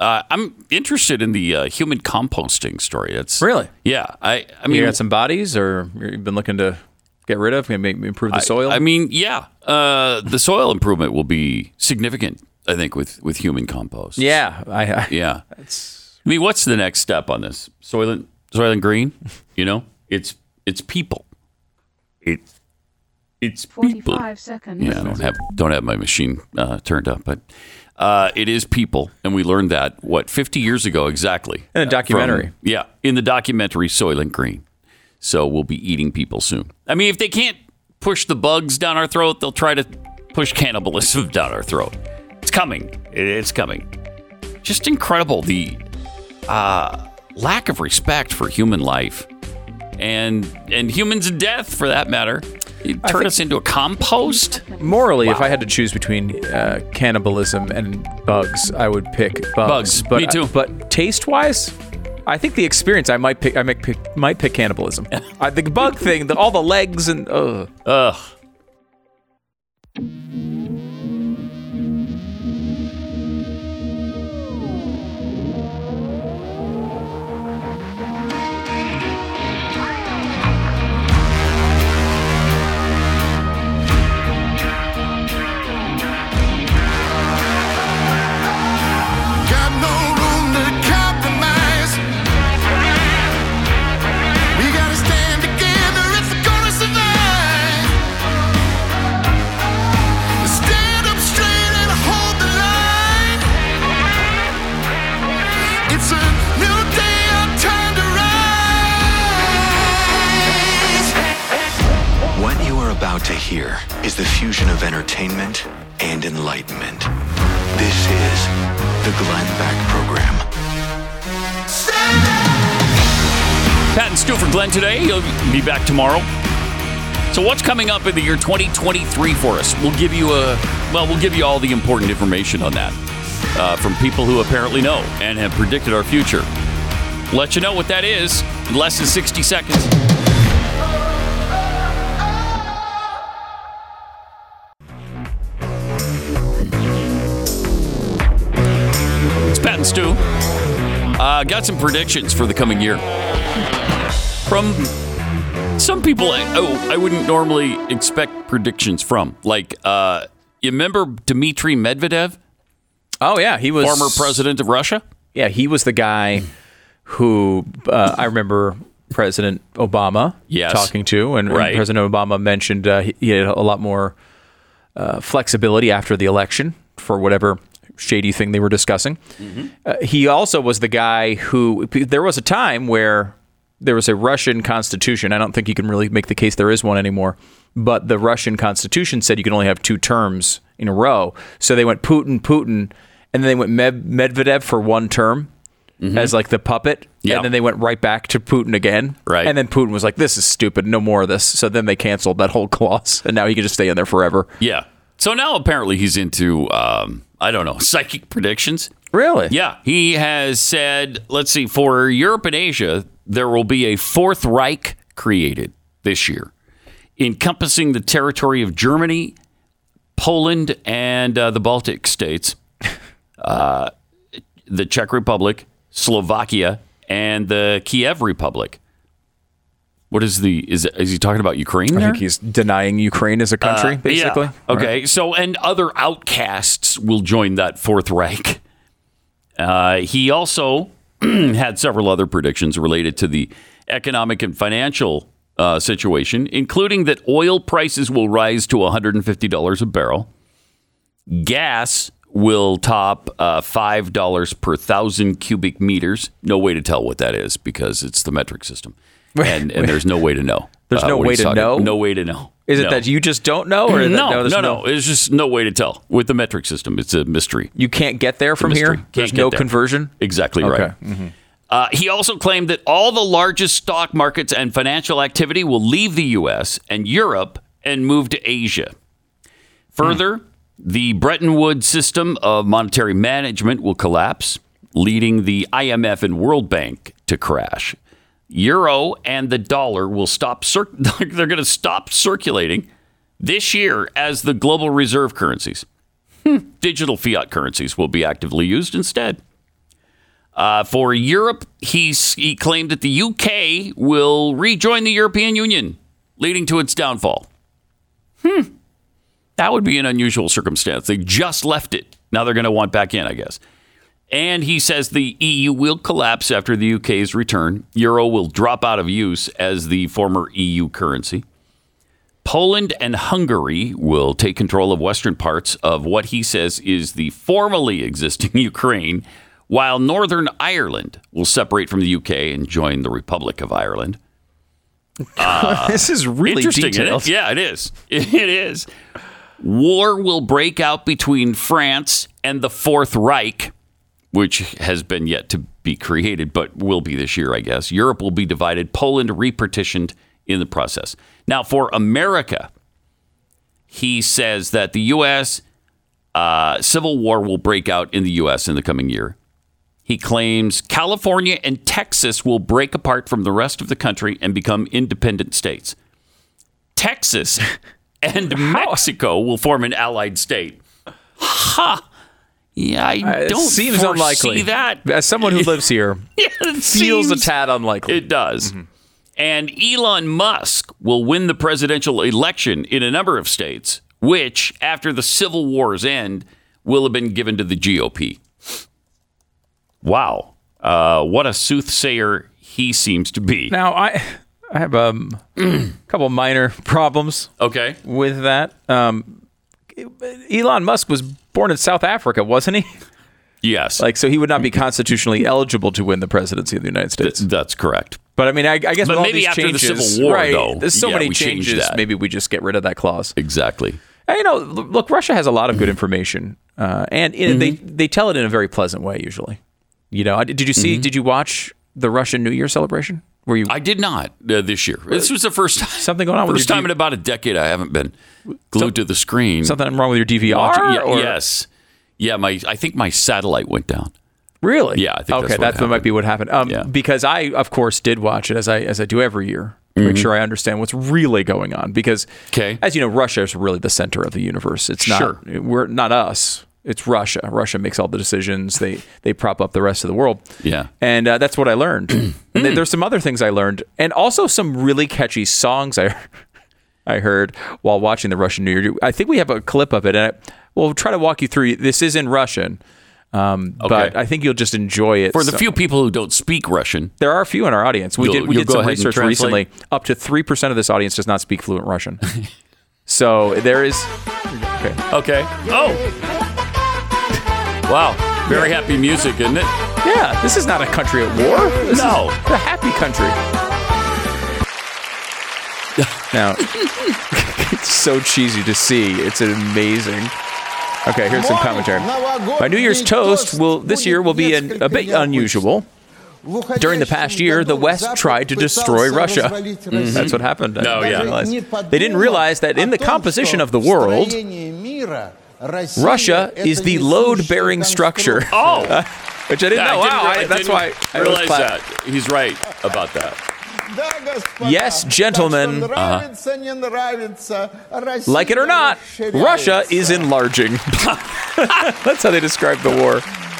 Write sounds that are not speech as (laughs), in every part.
Uh, I'm interested in the uh, human composting story. It's Really? yeah. I I mean, You mean, got some bodies, or you've been looking to get rid of, maybe improve the soil. I mean, yeah. Uh, the soil improvement will be significant. I think with with human compost. yeah, I, I yeah. I mean, what's the next step on this? Soylent Soylent Green. (laughs) You know, it's it's people. It it's people. 45 seconds. Yeah, I don't have don't have my machine uh, turned up, but uh, it is people, and we learned that what 50 years ago exactly In a documentary. from- yeah, in the documentary Soylent Green. So we'll be eating people soon. I mean, if they can't push the bugs down our throat, they'll try to push cannibalism (laughs) down our throat. It's coming. It's coming. Just incredible the uh, lack of respect for human life and and humans' death, for that matter. You turn us into a compost. morally, if I had to choose between uh, cannibalism and bugs, I would pick bugs. Bugs. But, Me too. but taste wise, I think the experience I might pick. I might pick, might pick cannibalism. (laughs) I the bug thing, the, all the legs and ugh. Ugh. Hear is the fusion of entertainment and enlightenment. This is the Glenn Beck Program. Pat and Stu for Glenn today. He'll be back tomorrow. So what's coming up in the year 2023 for us? We'll give you a well, we'll give you all the important information on that uh, from people who apparently know and have predicted our future. Let you know what that is in less than 60 seconds. Uh, got some predictions for the coming year from some people. I, oh, I wouldn't normally expect predictions from. Like, uh, you remember Dmitry Medvedev, Oh yeah, he was former president of Russia? Yeah, he was the guy who uh, I remember President Obama Yes. talking to, and, and President Obama mentioned uh, he, he had a lot more uh, flexibility after the election for whatever shady thing they were discussing. Uh, he also was the guy who there was a time where there was a Russian constitution. I don't think you can really make the case there is one anymore, but the Russian constitution said you can only have two terms in a row. So they went Putin, Putin, and then they went Med- Medvedev for one term as like the puppet. Yeah. And then they went right back to Putin again. Right. And then Putin was like, this is stupid. No more of this. So then they canceled that whole clause. (laughs) And now he can just stay in there forever. Yeah. So now apparently he's into, um, I don't know, (laughs) psychic predictions. Really? Yeah. He has said, let's see, for Europe and Asia, there will be a Fourth Reich created this year, encompassing the territory of Germany, Poland, and uh, the Baltic states, (laughs) uh, the Czech Republic, Slovakia, and the Kiev Republic. What is the is is he talking about Ukraine? I think he's denying Ukraine as a country, Uh, basically. yeah. Okay. So, and other outcasts will join that Fourth Reich. Uh, he also (clears throat) had several other predictions related to the economic and financial uh, situation, including that oil prices will rise to $150 a barrel, gas will top uh, $5 per thousand cubic meters. No way to tell what that is because it's the metric system. (laughs) And, and there's no way to know. There's uh, no way to talking- know? No way to know. Is it No. that you just don't know? Or (clears throat) that, no, there's no, no, It's just no way to tell with the metric system. It's a mystery. You can't get there from here? Can't There's no there. conversion? Exactly Okay. right. Uh, he also claimed that all the largest stock markets and financial activity will leave the U.S. and Europe and move to Asia. Further, the Bretton Woods system of monetary management will collapse, leading the IMF and World Bank to crash. Euro and the dollar will stop. Cir- (laughs) they're going to stop circulating this year as the global reserve currencies. Hmm. Digital fiat currencies will be actively used instead. Uh, for Europe, he's, he claimed that the UK will rejoin the European Union, leading to its downfall. Hmm. That would be an unusual circumstance. They just left it. Now they're going to want back in, I guess. And he says the EU will collapse after the UK's return. Euro will drop out of use as the former EU currency. Poland and Hungary will take control of western parts of what he says is the formerly existing (laughs) Ukraine, while Northern Ireland will separate from the UK and join the Republic of Ireland. (laughs) this is really Interesting, detailed. it? Yeah, it is. (laughs) It is. War will break out between France and the Fourth Reich, which has been yet to be created, but will be this year, I guess. Europe will be divided, Poland repartitioned in the process. Now, for America, he says that the U.S. Uh, civil war will break out in the U.S. in the coming year. He claims California and Texas will break apart from the rest of the country and become independent states. Texas (laughs) and Mexico will form an allied state. Ha! Yeah, I Uh, don't seems foresee unlikely. that. As someone who lives here, (laughs) Yeah, it feels a tad unlikely. It does. And Elon Musk will win the presidential election in a number of states, which, after the Civil War's end, will have been given to the GOP. Wow. Uh, what a soothsayer he seems to be. now, I I have um, a (clears throat) couple minor problems Okay. with that. Um, (laughs) Elon Musk was born in South Africa, wasn't he? Yes. Like, so he would not be constitutionally eligible to win the presidency of the United States. that's correct. But I mean, I, I guess But maybe these after the changes, Civil War, right, though, there's so yeah, many changes. Maybe we just get rid of that clause. Exactly. And, you know, look, Russia has a lot of good information, uh, and in, they Mm-hmm. they tell it in a very pleasant way. Usually, you know, did you see? Did you watch the Russian New Year celebration? Were you Mm-hmm. I did not uh, this year. This was the first time. something going on with First your time in about a decade I haven't been glued to the screen. something wrong with your DVR? watching- yeah, yes. Yeah, my I think my satellite went down. Really? Yeah, I think that's okay. what that might be what happened. Um, Yeah. because I, of course, did watch it as I as I do every year to make sure I understand what's really going on. Because, Mm-hmm. Okay. as you know, Russia is really the center of the universe. It's not Sure. we're not us. It's Russia. Russia makes all the decisions. They (laughs) they prop up the rest of the world. Yeah. and uh, that's what I learned. (clears throat) and then there's some other things I learned, and also some really catchy songs I (laughs) I heard while watching the Russian New Year. I think we have a clip of it, and I, we'll try to walk you through. This is in Russian. Um, But I think you'll just enjoy it. For the So- few people who don't speak Russian, there are a few in our audience. We did we did some research recently. Up to three percent of this audience does not speak fluent Russian. (laughs) so there is. Okay. okay. Oh, wow, very happy music, isn't it? Yeah, this is not a country at war. This No. is a happy country. (laughs) now, it's so cheesy to see. It's amazing. Okay, here's some commentary. My New Year's toast will this year will be an, a bit unusual. During the past year, the West tried to destroy Russia. Mm-hmm. That's what happened. I Oh, yeah. They didn't realize that in the composition of the world, Russia is the load-bearing structure. Oh, (laughs) Which I didn't know. I Wow, didn't, that's didn't why I was realize that. He's right about that. Yes, gentlemen. Uh-huh. Like it or not, Russia is enlarging. (laughs) That's how they describe the war.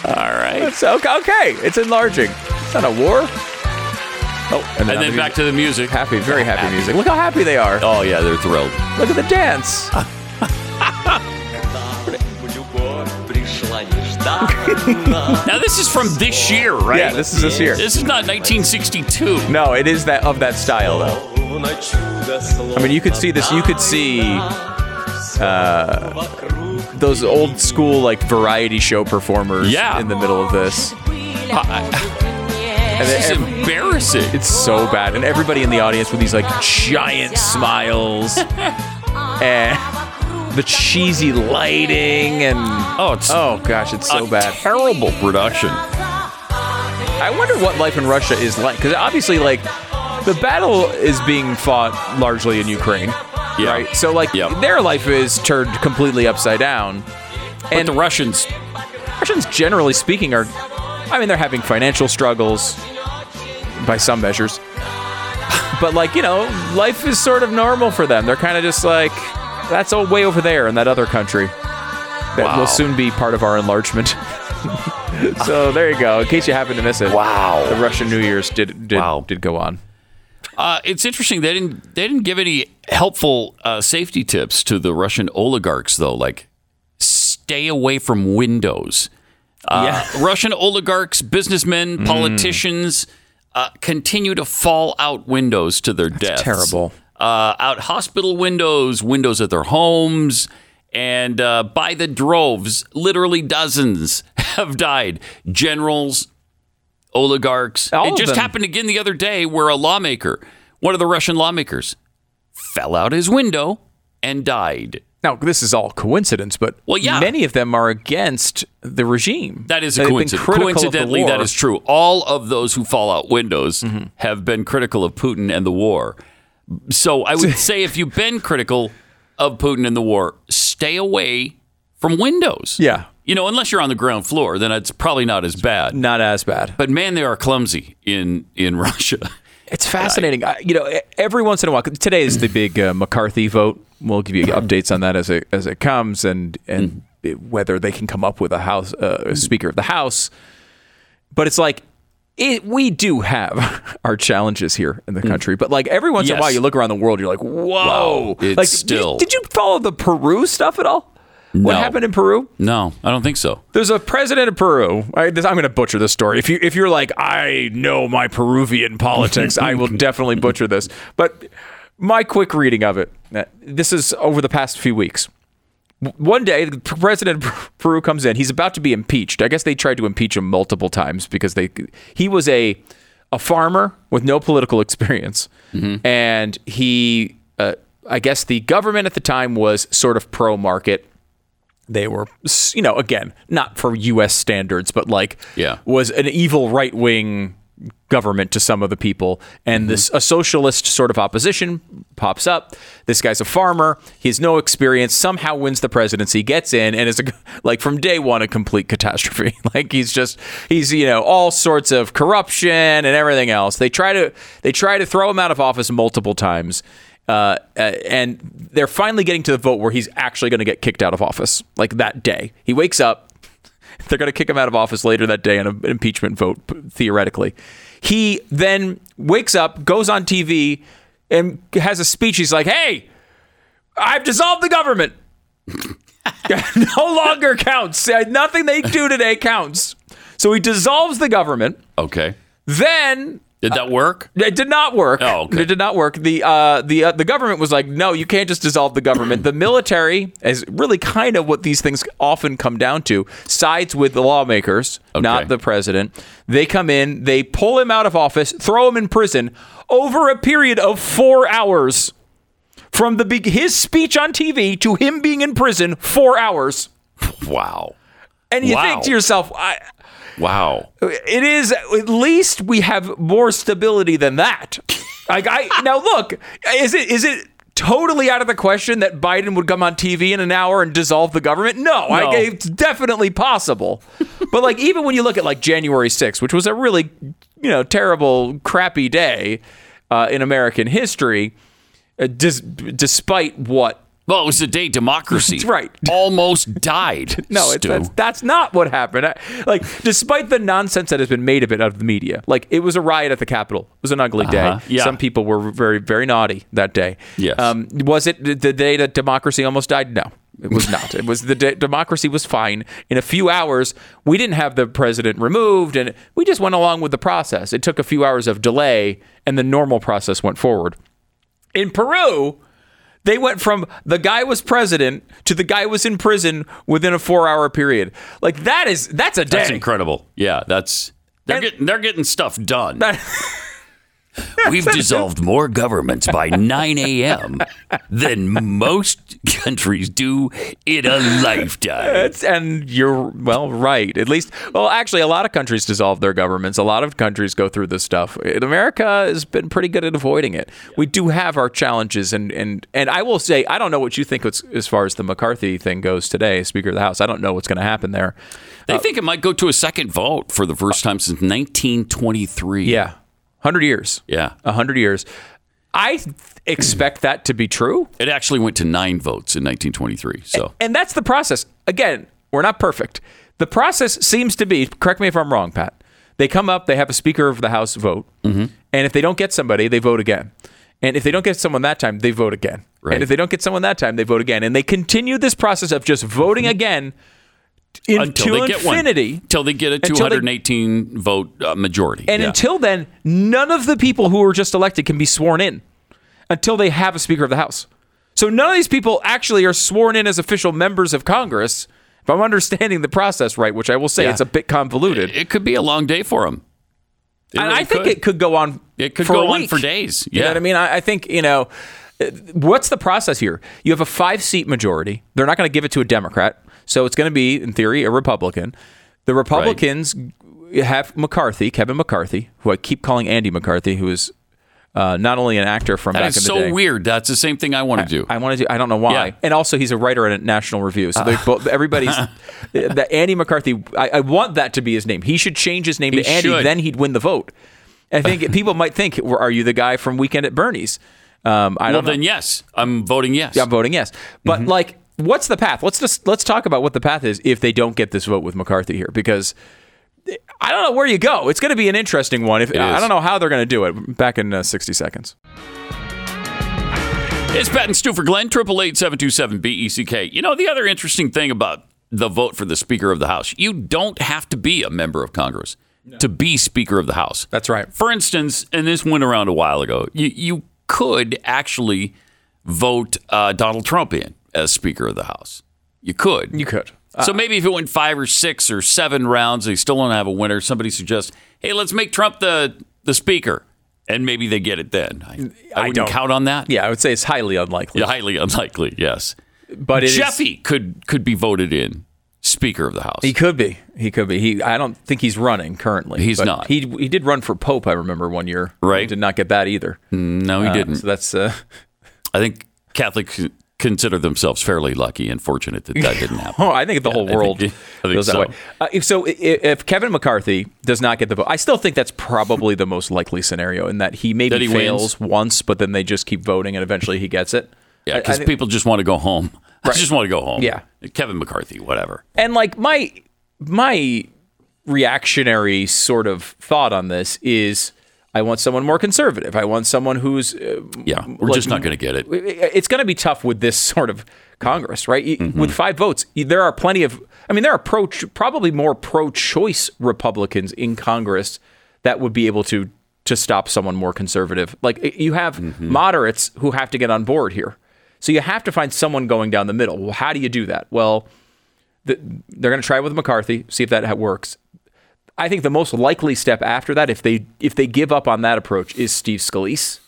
All right. It's okay, okay, it's enlarging. It's not a war. Oh, and then, And then back to the music. happy, very happy, music. Look how happy they are. Oh yeah, they're thrilled. Look at the dance. (laughs) (laughs) Now this is from this year, right? Yeah, this is this year. This is not 1962. No, it is that of that style though. I mean, you could see this. You could see uh, those old school like variety show performers Yeah. in the middle of this. And This is embarrassing. it's so bad, and everybody in the audience with these like giant (laughs) smiles and the cheesy lighting and Oh, it's oh gosh, it's so bad. terrible production. I wonder what life in Russia is like because obviously, like, the battle is being fought largely in Ukraine, Yeah. right? So, like, Yep. their life is turned completely upside down. But And the Russians, Russians, generally speaking, are, I mean, they're having financial struggles by some measures. (laughs) But, like, you know, life is sort of normal for them. They're kind of just like, that's all way over there in that other country that Wow. will soon be part of our enlargement. (laughs) so there you go. In case you happen to miss it, Wow. the Russian New Year's did did Wow. did go on. Uh, it's interesting they didn't they didn't give any helpful uh, safety tips to the Russian oligarchs though. Like, stay away from windows. Uh, (laughs) Russian oligarchs, businessmen, politicians uh, continue to fall out windows to their deaths. terrible. Uh, out hospital windows, windows at their homes, and uh, by the droves, literally dozens (laughs) have died. Generals, oligarchs. All it just them. happened again the other day where a lawmaker, one of the Russian lawmakers, fell out his window and died. Now this is all coincidence, but Well, yeah. many of them are against the regime. That is a They've coincidence. critical of the Coincidentally, that is true. All of those who fall out windows Mm-hmm. have been critical of Putin and the war. So I would (laughs) say if you've been critical of Putin and the war, stay away from windows. Yeah. You know, unless you're on the ground floor, then it's probably not as bad. not as bad. But man, they are clumsy in in (laughs) Russia. It's fascinating. I, you know, every once in a while. Today is the (clears throat) big uh, McCarthy vote. We'll give you updates on that as it as it comes, and and whether they can come up with a house uh, a Speaker of the House. But it's like. It, we do have (laughs) our challenges here in the country, but like every once in a while, you look around the world, you're like, "Whoa!" Wow. It's like, still- did, did you follow the Peru stuff at all? What happened in Peru? No, I don't think so. There's a president of Peru. I, this, I'm going to butcher this story. If you if you're like I know my Peruvian (laughs) politics, I will definitely butcher this. But my quick reading of it. uh, This is over the past few weeks. One day, the president of Peru comes in. He's about to be impeached. I guess they tried to impeach him multiple times because they he was a a farmer with no political experience, and he. Uh, I guess the government at the time was sort of pro market they were you know again not for US standards but like Yeah. was an evil right wing government to some of the people. And this a socialist sort of opposition pops up. This guy's a farmer. He has no experience. Somehow wins the presidency gets in and is a, (laughs) like from day one a complete catastrophe. (laughs) Like he's just he's you know all sorts of corruption and everything else. They try to they try to throw him out of office multiple times uh, uh, and they're finally getting to the vote where he's actually going to get kicked out of office, like that day. He wakes up. They're going to kick him out of office later that day in an impeachment vote, theoretically. He then wakes up, goes on TV, and has a speech. He's like, "Hey, I've dissolved the government. (laughs) no longer counts. Nothing they do today counts." So he dissolves the government. Okay. Then Did that work? it did not work. Oh, okay. It did not work. The uh, the uh, the government was like, no, you can't just dissolve the government. the military is really kind of what these things often come down to. Sides with the lawmakers, not the president. They come in, they pull him out of office, throw him in prison over a period of four hours. From the big his speech on TV to him being in prison, four hours. Wow. And you Wow. think to yourself, I, Wow. it is at least we have more stability than that. Like I (laughs) now look, is it is it totally out of the question that Biden would come on TV in an hour and dissolve the government? No, No. I, it's definitely possible. but like even when you look at like January 6th, which was a really you know terrible, crappy day uh, in American history, uh, dis- despite what Well, it was the day democracy That's (laughs) right. almost died. (laughs) No, it's, Stu. that's, that's not what happened. I, like, despite the nonsense that has been made of it out of the media, like it was a riot at the Capitol. It was an ugly Uh-huh. day. Yeah. Some people were very, very naughty that day. Yes. Um, was it the- the day that democracy almost died? No, it was not. it was the day democracy was fine. In a few hours, we didn't have the president removed, and we just went along with the process. It took a few hours of delay, and the normal process went forward. In Peru, they went from the guy was president to the guy was in prison within a four hour period. Like that is that's a day. That's incredible. Yeah, that's they're And- getting they're getting stuff done. We've (laughs) dissolved more governments by 9 a.m. than most countries do in a lifetime. It's, and you're well right. At least, well, actually, a lot of countries dissolve their governments. A lot of countries go through this stuff. And America has been pretty good at avoiding it. We do have our challenges, and and and I will say, I don't know what you think as, as far as the McCarthy thing goes today, Speaker of the House. I don't know what's going to happen there. They uh, think it might go to a second vote for the first time since 1923. Yeah, hundred years. Yeah. a hundred years. I expect that to be true. It actually went to nine votes in 1923. So And that's the process. Again, we're not perfect. The process seems to be, correct me if I'm wrong, Pat. They come up, they have a Speaker of the House vote, Mm-hmm. and if they don't get somebody, they vote again. And if they don't get someone that time, they vote again. Right. And if they don't get someone that time, they vote again. And they continue this process of just voting (laughs) again in, until they get one. Until they get a Until they- 218 vote uh, majority. And Yeah. until then, none of the people who were just elected can be sworn in until they have a Speaker of the House. So none of these people actually are sworn in as official members of Congress. If I'm understanding the process right, which I will say Yeah. it's a bit convoluted, it could be a long day for them. and I think it could go on. It could for go on for days. You know Yeah. what I mean? I, I think you know. uh, What's the process here? You have a five seat majority. They're not going to give it to a Democrat. So it's going to be, in theory, a Republican. The Republicans have McCarthy, Kevin McCarthy, who I keep calling Andy McCarthy, who is uh, not only an actor from That back in the so day. weird. That's the same thing I want to do. I want to do. I don't know why. Yeah. And also, he's a writer at National Review. So they both, everybody's (laughs) that Andy McCarthy. I, I want that to be his name. He should change his name He to Andy. should. Then he'd win the vote. I (laughs) think people might think, "Well, "Are you the guy from Weekend at Bernie's?" Um, I well, don't know. then yes, I'm voting yes. I'm voting yes. But Mm-hmm. like, what's the path? Let's just let's talk about what the path is if they don't get this vote with McCarthy here, because I don't know where you go. It's going to be an interesting one. If I don't know how they're going to do it. Back in uh, 60 seconds. It's Pat and Stu for Glenn, 888-727-BECK. E You know, the other interesting thing about the vote for the Speaker of the House, you don't have to be a member of Congress to be Speaker of the House. That's right. For instance, and this went around a while ago, you, you could actually vote uh, Donald Trump in as Speaker of the House. You could. You could. So maybe if it went five or six or seven rounds, they still don't have a winner. Somebody suggests, "Hey, let's make Trump the the speaker," and maybe they get it then. I, I, wouldn't count on that. Yeah, I would say it's highly unlikely. Yeah, highly unlikely. Yes, but it is- Jeffy could could be voted in Speaker of the House. He could be. He could be. He. I don't think he's running currently. He's but not. He he did run for Pope. I remember one year. Right. He did not get that either. no, he Uh, didn't. So that's. Uh, I think Catholics consider themselves fairly lucky and fortunate that that didn't (laughs) happen. oh, I think the whole (laughs) I think- world I think feels that way. Uh, if, so i- if Kevin McCarthy does not get the vote, I still think that's probably the most likely scenario in that he maybe That he fails once, but then they just keep voting and eventually he gets it. Yeah, because people just want to go home. (laughs) I just want to go home. Yeah. Kevin McCarthy, whatever. And like my my reactionary sort of thought on this is I want someone more conservative. I want someone who's uh, Yeah, we're like- just not going to get it. it's going to be tough with this (laughs) sort of Congress, right? Mm-hmm. With five votes, there are plenty of. I mean, there are pro, probably more pro-choice Republicans in Congress that would be able to to stop someone more conservative. Like you have Mm-hmm. moderates who have to get on board here, so you have to find someone going down the middle. Well, how do you do that? Well, the, they're going to try it with McCarthy, see if that works. I think the most likely step after that, if they if they give up on that approach, is Steve Scalise,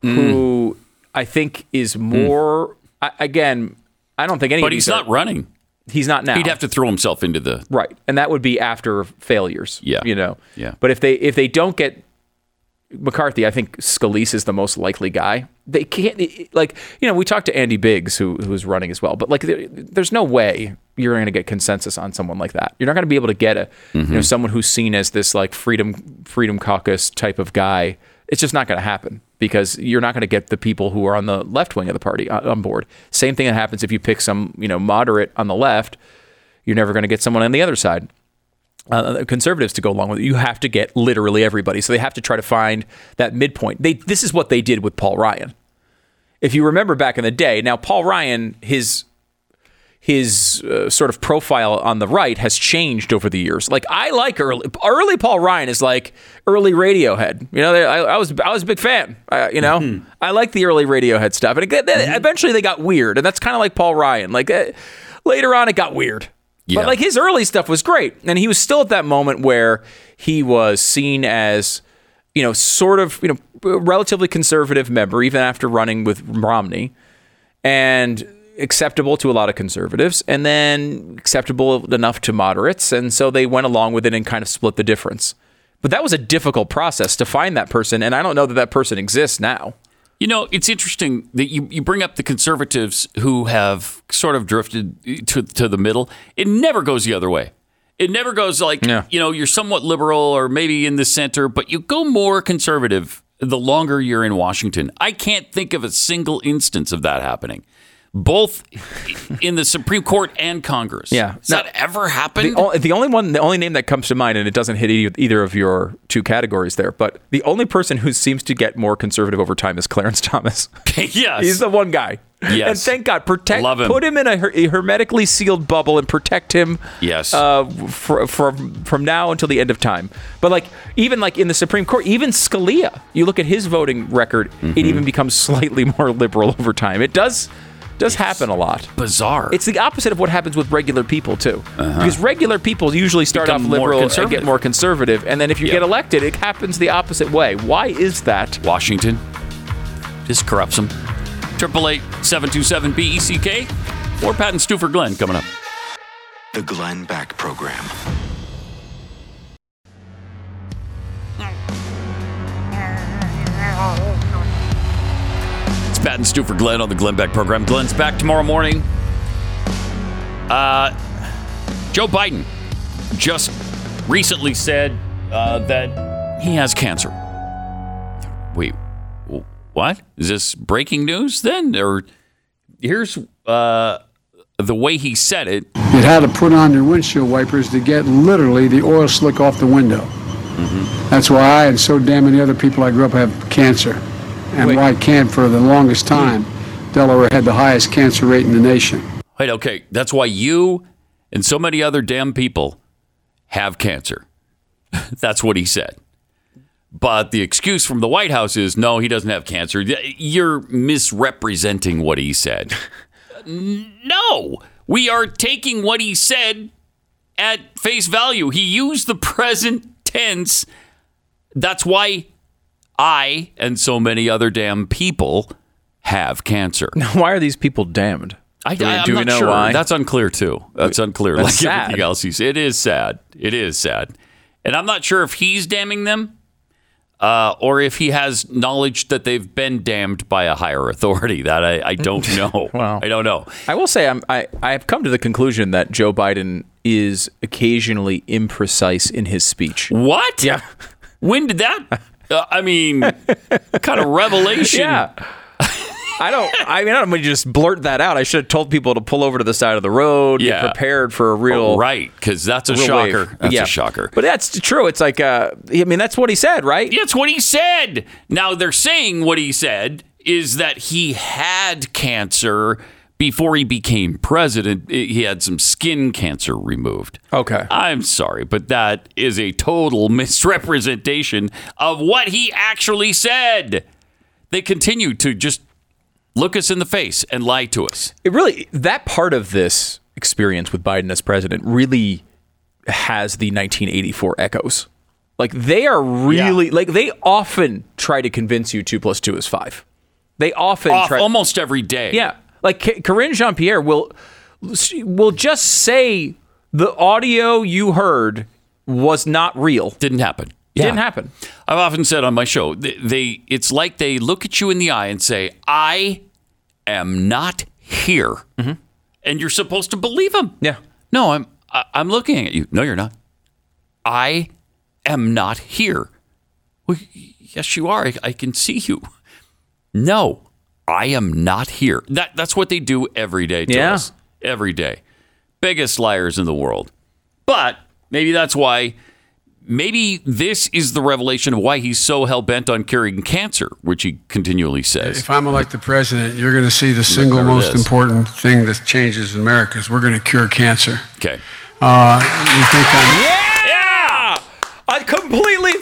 hmm. who I think is hmm. more. I, again, I don't think any. But he's not are- running. He's not now. He'd have to throw himself into the. right, and that would be after failures. Yeah. you know. Yeah. But if they if they don't get McCarthy, I think Scalise is the most likely guy. They can't like you know we talked to Andy Biggs who who's running as well, but like there, there's no way you're going to get consensus on someone like that. You're not going to be able to get a you know mm-hmm. someone who's seen as this like freedom freedom caucus type of guy. It's just not going to happen because you're not going to get the people who are on the left wing of the party on on board. Same thing that happens if you pick some you know moderate on the left. You're never going to get someone on the other side uh, conservatives to go along with it. You have to get literally everybody. So they have to try to find that midpoint. They this is what they did with Paul Ryan. If you remember back in the day, now Paul Ryan his his uh, sort of profile on the right has changed over the years. Like I like early early Paul Ryan is like early Radiohead. You know, I, I was I was a big fan. Uh, you know, I like the early Radiohead stuff, and it, then eventually they got weird, and that's kind of like Paul Ryan. Like uh, later on, it got weird. Yeah. But like his early stuff was great, and he was still at that moment where he was seen as, you know, sort of you know relatively conservative member, even after running with Romney, and acceptable to a lot of conservatives, and then acceptable enough to moderates, and so they went along with it and kind of split the difference. But that was a difficult process to find that person, and I don't know that that person exists now. You know, it's interesting that you, you bring up the conservatives who have sort of drifted to, to the middle. It never goes the other way. It never goes like, Yeah. you know, you're somewhat liberal or maybe in the center, but you go more conservative the longer you're in Washington. I can't think of a single instance of that happening. Both in the Supreme Court and Congress. Yeah. Has Now, that ever happened? The, only, the only one, the only name that comes to mind, and it doesn't hit e- either of your two categories there, but the only person who seems to get more conservative over time is Clarence Thomas. (laughs) yes. He's the one guy. Yes. And thank God, protect, Love him. put him in a, her- a hermetically sealed bubble and protect him. Yes. Uh, for, from now until the end of time. But like even like in the Supreme Court, even Scalia, you look at his voting record, Mm-hmm. it even becomes slightly (laughs) more liberal over time. It does does happen a lot. bizarre. It's the opposite of what happens with regular people too, because regular people usually start Uh-huh. Become off liberal and conservative. get more conservative, and then if you Yeah. get elected, it happens the opposite way. Why is that? Washington just corrupts them. Triple eight seven two seven B E C K. More Pat and Stu for Glenn coming up. The Glenn Beck Program. Pat and Stu for Glenn on the Glenn Beck program. Glenn's back tomorrow morning. Uh, Joe Biden just recently said uh, that he has cancer. Wait, what? Is this breaking news then? Or here's uh, the way he said it. You'd had to put on your windshield wipers to get literally the oil slick off the window. That's why I and so damn many other people I grew up have cancer. And Wait. why can't for the longest hmm. time, Delaware had the highest cancer rate in the nation. Wait, okay. That's why you and so many other damn people have cancer. (laughs) That's what he said. But the excuse from the White House is no, he doesn't have cancer. You're misrepresenting what he said. (laughs) no, we are taking what he said at face value. He used the present tense. That's why I and so many other damn people have cancer. Why are these people damned? I, Do we- I, do we not know sure. why? That's unclear too. That's unclear. That's like sad. everything else he's. It is sad. It is sad, and I'm not sure if he's damning them, uh, or if he has knowledge that they've been damned by a higher authority. That I, I don't (laughs) know. Wow. I don't know. I will say I'm, I I have come to the conclusion that Joe Biden is occasionally imprecise in his speech. What? Yeah. When did that? Uh, I mean, (laughs) kind of revelation. Yeah. I don't. I mean, I don't mean to just blurt that out. I should have told people to pull over to the side of the road, Yeah. get prepared for a real Oh, right, because that's a shocker. wave. That's Yeah. a shocker. But that's true. It's like, uh, I mean, that's what he said, right? That's what he said. Now they're saying what he said is that he had cancer before he became president. He had some skin cancer removed. Okay. I'm sorry, but that is a total (laughs) misrepresentation of what he actually said. They continue to just look us in the face and lie to us. It really that part of this experience with Biden as president really has the 1984 echoes. Like they are really Yeah. like they often try to convince you two plus two is five. They often Off try. almost every day. Yeah, like Karine Jean-Pierre will will just say the audio you heard was not real. Didn't happen. Didn't happen. I've often said on my show, they, they it's like they look at you in the eye and say, "I am not here," and you're supposed to believe them. Mm-hmm. Yeah. No, I'm I, I'm looking at you. No, you're not. I am not here. Well, yes, you are. I, I can see you. No, I am not here. That that's what they do every day to Yeah. us. Every day. Biggest liars in the world. But maybe that's why maybe this is the revelation of why he's so hell bent on curing cancer, which he continually says. If I'm elected president, you're going to see the single There most is. important thing that changes in America is we're going to cure cancer. Okay. Uh, you think I'm, Yeah, a completely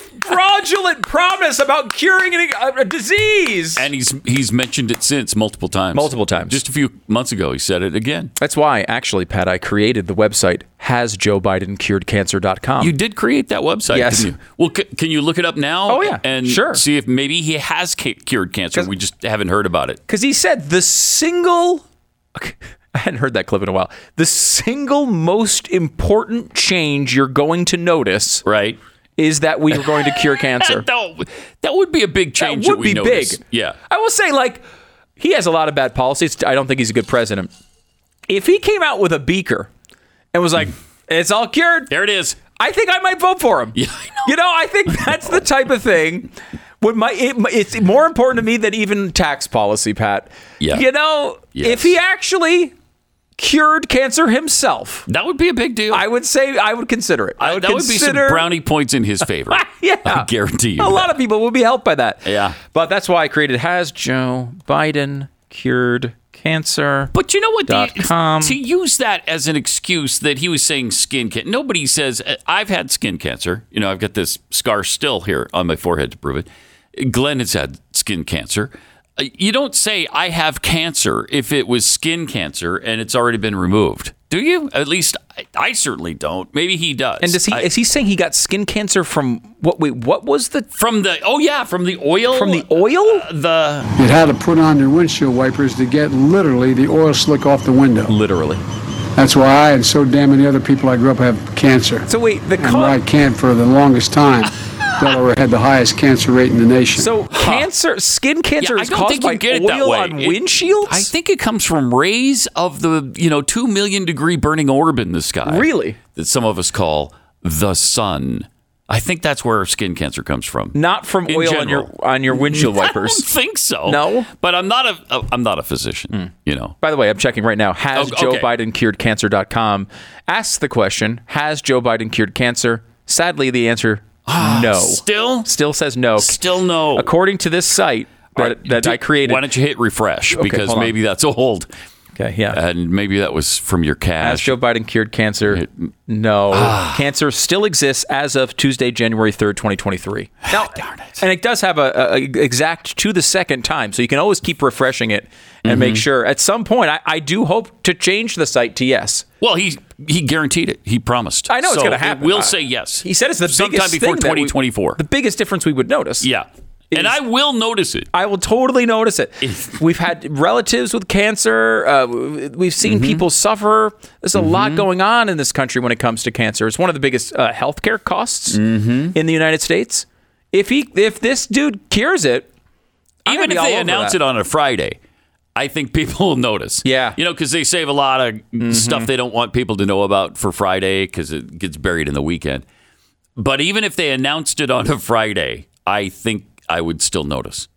fraudulent promise about curing a, a disease. And he's he's mentioned it since multiple times. Multiple times. Just a few months ago, he said it again. That's why, actually, Pat, I created the website hasjoebidencuredcancer.com. You did create that website, Yes. didn't you? Well, c- can you look it up now? Oh, yeah. and Sure. see if maybe he has cured cancer. We just haven't heard about it. Because he said the single. (laughs) I hadn't heard that clip in a while. The single most important change you're going to notice Right? Is that we are going to cure (laughs) cancer. That, that would be a big change. that would we be notice. big. Yeah. I will say, like, he has a lot of bad policies. I don't think he's a good president. If he came out with a beaker and was like, hmm. "It's all cured," There it is. I think I might vote for him. Yeah, know. You know, I think that's the type of thing What my it, it's more important to me than even tax policy, Pat. Yeah. You know, Yes. if he actually cured cancer himself, That would be a big deal. I would say I would consider it. I would that would be some consider brownie points in his favor. (laughs) yeah, I guarantee you. A lot of people will be helped by that. Yeah. but that's why I created. Has Joe Biden cured cancer? But you know what? The, com. to use that as an excuse that he was saying skin cancer. Nobody says uh, I've had skin cancer. You know, I've got this scar still here on my forehead to prove it. Glenn has had skin cancer. Uh, You don't say I have cancer if it was skin cancer and it's already been removed. Do you? At least I, I certainly don't. Maybe he does. And does he? I- is he saying he got skin cancer from what? Wait, what was the from the? Oh yeah, from the oil. from the oil? the It had to put on their windshield wipers to get literally the oil slick off the window. Literally. That's why I and so damn many other people I grew up have cancer. So wait, the and co- I can't for the longest time. (laughs) Delaware had the highest cancer rate in the nation. So cancer, skin cancer Yeah, I is don't caused think you by get it that oil way. on It- windshields. I think it comes from rays of the, you know, two million degree burning orb in the sky. Really? That some of us call the sun. I think that's where skin cancer comes from. not from In oil on your on your windshield (laughs) wipers. I don't think so. No? but I'm not a, a I'm not a physician. Hmm. You know, By the way, I'm checking right now. Has Oh, Joe. Biden cured cancer.com asks the question, has Joe Biden cured cancer? Sadly, the answer Ah, no. still, Still says no. still no. According to this site that, right, that do- I created. Why don't you hit refresh because maybe that's old, okay, yeah. and maybe that was from your Has cache. Joe Biden cured cancer? No. Ah. Cancer still exists as of Tuesday, January 3rd, 2023. Now, Darn it. And it does have a, a, exact to the second time, so you can always keep refreshing it and Mm-hmm. make sure. At some point, I, I do hope to change the site to yes. Well, he he guaranteed it. He promised. I know it's going to happen. We'll say yes. He said it's the sometime biggest before thing that we- 2024. the biggest difference we would notice. yeah, and I will notice it. I will totally notice it. We've had relatives with cancer. Uh, we've seen Mm-hmm. people suffer. There's a lot going on in this country when it comes to cancer. It's one of the biggest uh, healthcare costs Mm-hmm. in the United States. If he, if this dude cures it, I'm Even if they announce that. it on a Friday, I think people (laughs) will notice. Yeah. Mm-hmm. you know, because they save a lot of stuff they don't want people to know about for Friday because it gets buried in the weekend. But even if they announced it on a Friday, I think I would still notice,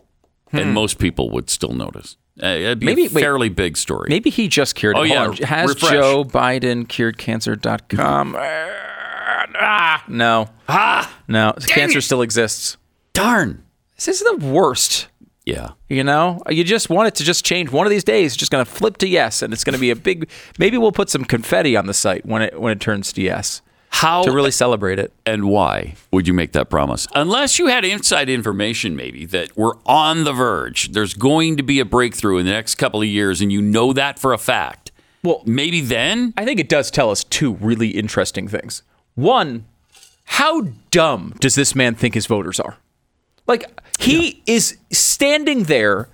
and most people would still notice. Uh, it'd be Hmm. Maybe- a wait. fairly big story. Maybe he just cured it. Oh, yeah. Has refresh. Joe Biden cured cancer.com? (laughs) ah, no. Ah, no. Cancer it. still exists. Darn. This is the worst. Yeah. You know, you just want it to just change. One of these days, it's just going to flip to yes, and it's going to be a big. Maybe we'll put some confetti on the site when it when it turns to yes How to really celebrate it. and why would you make that promise? Unless you had inside information, maybe that we're on the verge. There's going to be a breakthrough in the next couple of years, and you know that for a fact. Well, Maybe then. I think it does tell us two really interesting things. One, how dumb does this man think his voters are? Like he is standing there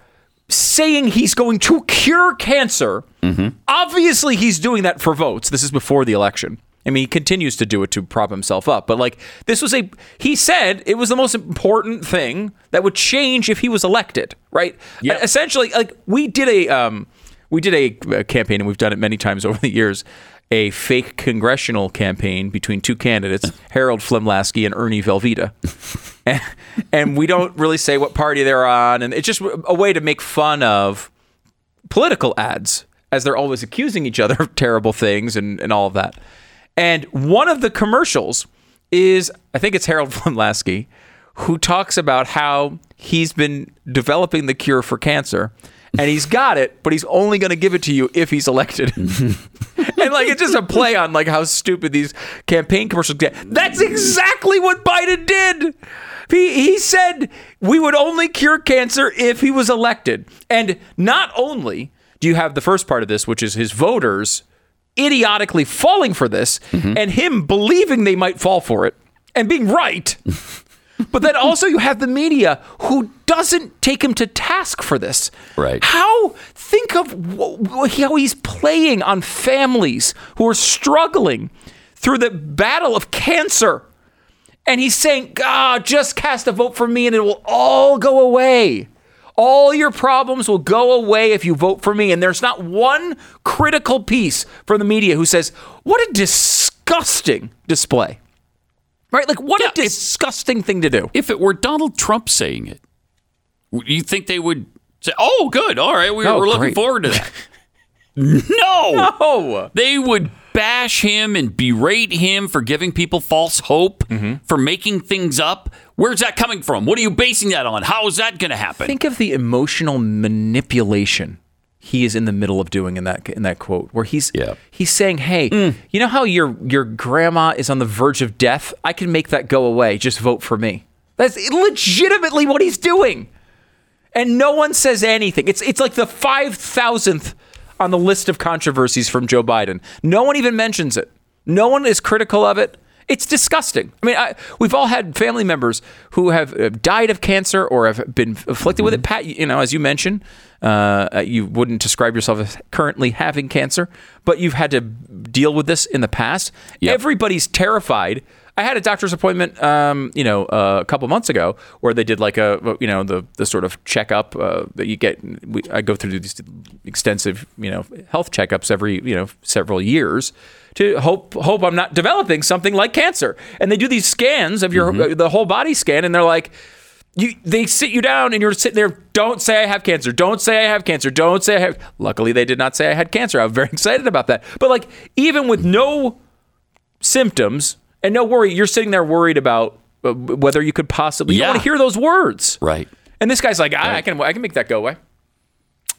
saying he's going to cure cancer. Mm-hmm. Obviously, he's doing that for votes. This is before the election. I mean, he continues to do it to prop himself up. But like, this was a, he said it was the most important thing that would change if he was elected, right? Yeah. Essentially, like, we did a, um, we did a, a campaign, and we've done it many times over the years. A fake congressional campaign between two candidates, (laughs) Harold Flimlasky and Ernie Velveeta, (laughs) and, and we don't really say what party they're on, and it's just a way to make fun of political ads as they're always accusing each other of terrible things and, and all of that. And one of the commercials is, I think it's Harold (laughs) Flimlasky, who talks about how he's been developing the cure for cancer and he's got it, but he's only going to give it to you if he's elected. (laughs) and like it's just a play on like how stupid these campaign commercials get. That's exactly what Biden did. He, he said we would only cure cancer if he was elected. And not only do you have the first part of this, which is his voters idiotically falling for this mm-hmm. and him believing they might fall for it and being right. (laughs) but then also you have the media who doesn't take him to task for this. Right. How think of how he's playing on families who are struggling through the battle of cancer. And he's saying, God, just cast a vote for me and it will all go away. All your problems will go away if you vote for me. And there's not one critical piece from the media who says, What a disgusting display. Right? Like, what Yeah, a if- disgusting thing to do. If it were Donald Trump saying it, you think they would say, "Oh, good, all right, we, Oh, we're looking forward to that"? (laughs) no, Oh, they would bash him and berate him for giving people false hope, Mm-hmm. for making things up. Where's that coming from? What are you basing that on? How is that going to happen? think of the emotional manipulation he is in the middle of doing in that in that quote, where he's Yeah. he's saying, "Hey, you know how your your grandma is on the verge of death? I can make that go away. Just vote for me." That's legitimately what he's doing, and no one says anything. It's it's like the five thousandth on the list of controversies from Joe Biden. No one even mentions it. No one is critical of it. It's disgusting. I mean, I, we've all had family members who have uh, died of cancer or have been afflicted with it. Pat, you know, as you mentioned, uh, you wouldn't describe yourself as currently having cancer, but you've had to deal with this in the past. Yep. Everybody's terrified. I had a doctor's appointment, um, you know, uh, a couple months ago, where they did like a, you know, the the sort of checkup uh, that you get. We, I go through these extensive, you know, health checkups every, you know, several years to hope hope I'm not developing something like cancer. And they do these scans of your uh, the whole body scan, and they're like. You, they sit you down and you're sitting there. Don't say I have cancer. Don't say I have cancer. Don't say I have. Luckily, they did not say I had cancer. I was very (laughs) excited about that. But like, even with no symptoms and no worry, you're sitting there worried about uh, whether you could possibly. You Yeah. don't want to hear those words, right. And this guy's like, I, I can, I can make that go away.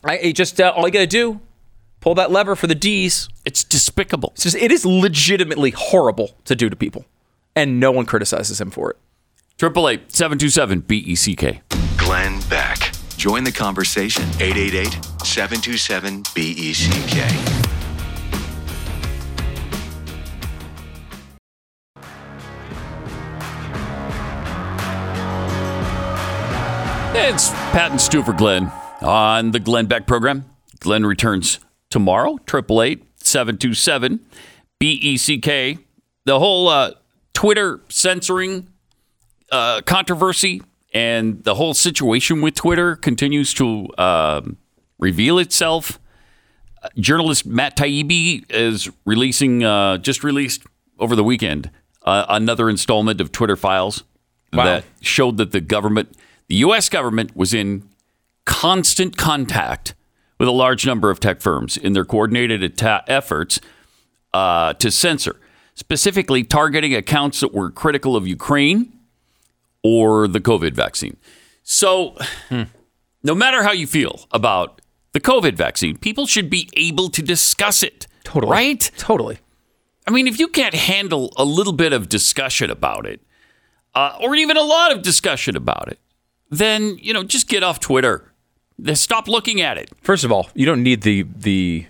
I it just uh, all you got to do, pull that lever for the D's. It's despicable. It's just, it is legitimately horrible to do to people, and no one criticizes him for it. Triple eight seven two seven B E C K. Glenn Beck. Join the conversation. 888 727 BECK. It's Pat and Stu for Glenn on the Glenn Beck program. Glenn returns tomorrow, 888 727 BECK. The whole uh, Twitter censoring uh, controversy and the whole situation with Twitter continues to um, reveal itself. Uh, Journalist Matt Taibbi is releasing, uh, just released over the weekend, uh, another installment of Twitter files that showed that the government, the U.S. government, was in constant contact with a large number of tech firms in their coordinated atta- efforts uh, to censor, specifically targeting accounts that were critical of Ukraine or the COVID vaccine. So, no matter how you feel about the COVID vaccine, people should be able to discuss it. Totally. Right? Totally. I mean, if you can't handle a little bit of discussion about it, uh, or even a lot of discussion about it, then, you know, just get off Twitter. Stop looking at it. First of all, you don't need the the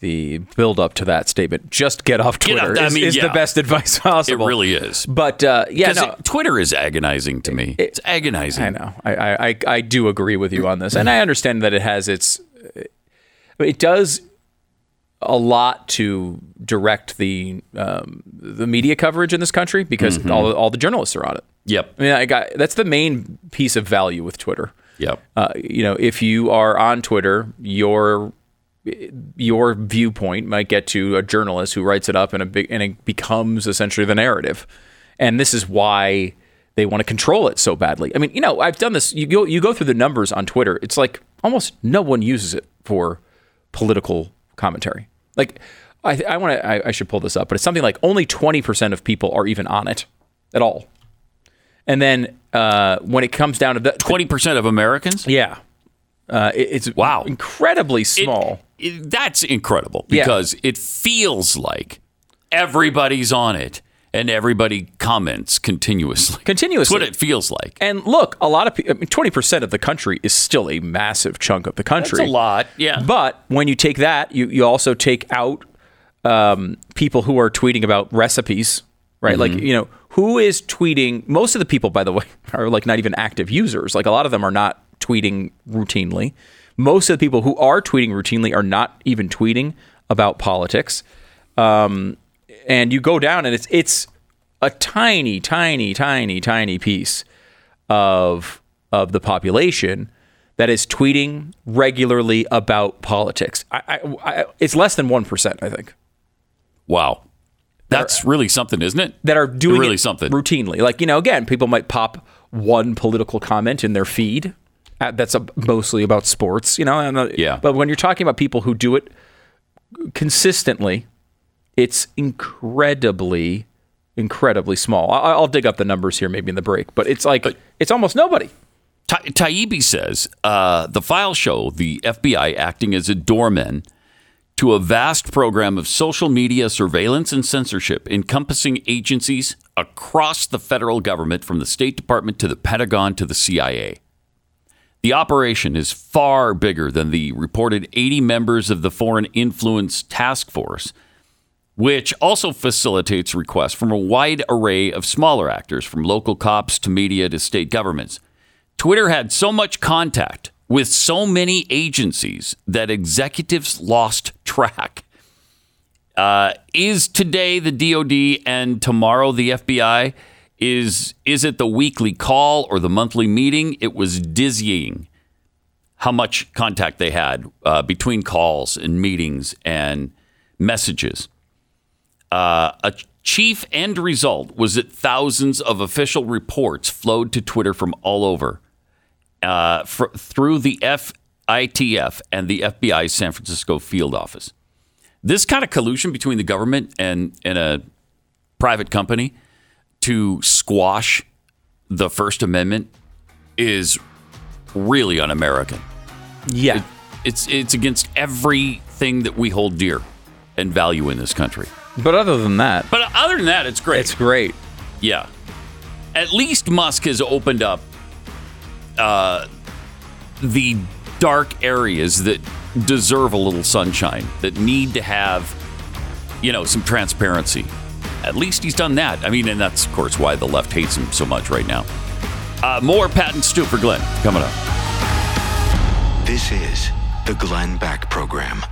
the build up to that statement. Just get off Get Twitter off- I mean, is yeah. the best advice possible. It really is. But uh, yeah, no, it- Twitter is agonizing to me. it's agonizing. I know. I, I, I, I do agree with you on this, and I understand that it has its. It does a lot to direct the um, the media coverage in this country because Mm-hmm. all the, all the journalists are on it. Yep. I mean, I got that's the main piece of value with Twitter. Yep. Uh, you know, if you are on Twitter, your your viewpoint might get to a journalist who writes it up and, a big, and it becomes essentially the narrative. And this is why they want to control it so badly. I mean, you know, I've done this. You go you go through the numbers on Twitter. It's like almost no one uses it for political commentary. Like I, I want to. I, I should pull this up, but it's something like only twenty percent of people are even on it at all. And then uh, when it comes down to the, 20% of Americans? yeah. Uh, it- it's Wow. incredibly small. it- that's incredible Yeah. because it feels like everybody's on it and everybody comments continuously. That's Continuously. what it feels like. and look, a lot of people, I mean, 20% of the country is still a massive chunk of the country. That's a lot. Yeah. But when you take that, you, you also take out um, people who are tweeting about recipes, right? Like, Mm-hmm. you know, who is tweeting? Most of the people, by the way, (laughs) are like not even active users. Like a lot of them are not tweeting routinely. Most of the people who are tweeting routinely are not even tweeting about politics. Um, and you go down, and it's it's a tiny, tiny, tiny, tiny piece of of the population that is tweeting regularly about politics. I, I, I, it's less than one percent, I think. wow. That's really something, isn't it? that are doing really it something. routinely. Like you know, again, people might pop one political comment in their feed uh, that's a, mostly about sports. You know, and, uh, Yeah. But when you're talking about people who do it consistently, it's incredibly, incredibly small. I, I'll dig up the numbers here, maybe in the break, but it's like it's almost nobody. Ta- Taibbi says uh, the files show the FBI acting as a doorman to a vast program of social media surveillance and censorship encompassing agencies across the federal government from the State Department to the Pentagon to the CIA. The operation is far bigger than the reported 80 members of the Foreign Influence Task Force, which also facilitates requests from a wide array of smaller actors, from local cops to media to state governments. Twitter had so much contact with so many agencies that executives lost (laughs) track. Uh, is today the DoD and tomorrow the FBI? Is is it the weekly call or the monthly meeting? It was dizzying how much contact they had uh, between calls and meetings and messages. Uh, a chief end result was that thousands of official reports flowed to Twitter from all over uh, fr- through the FITF and the FBI's San Francisco field office. This kind of collusion between the government and, and a private company to squash the First Amendment is really un American. Yeah. It's, it's against everything that we hold dear and value in this country. But other than that, But other than that, it's great. it's great. Yeah. At least Musk has opened up uh, the dark areas that deserve a little sunshine, that need to have, you know, some transparency. At least he's done that. I mean, and that's, of course, why the left hates him so much right now. Uh, more Pat and Stu for Glenn coming up. This is the Glenn Beck Program.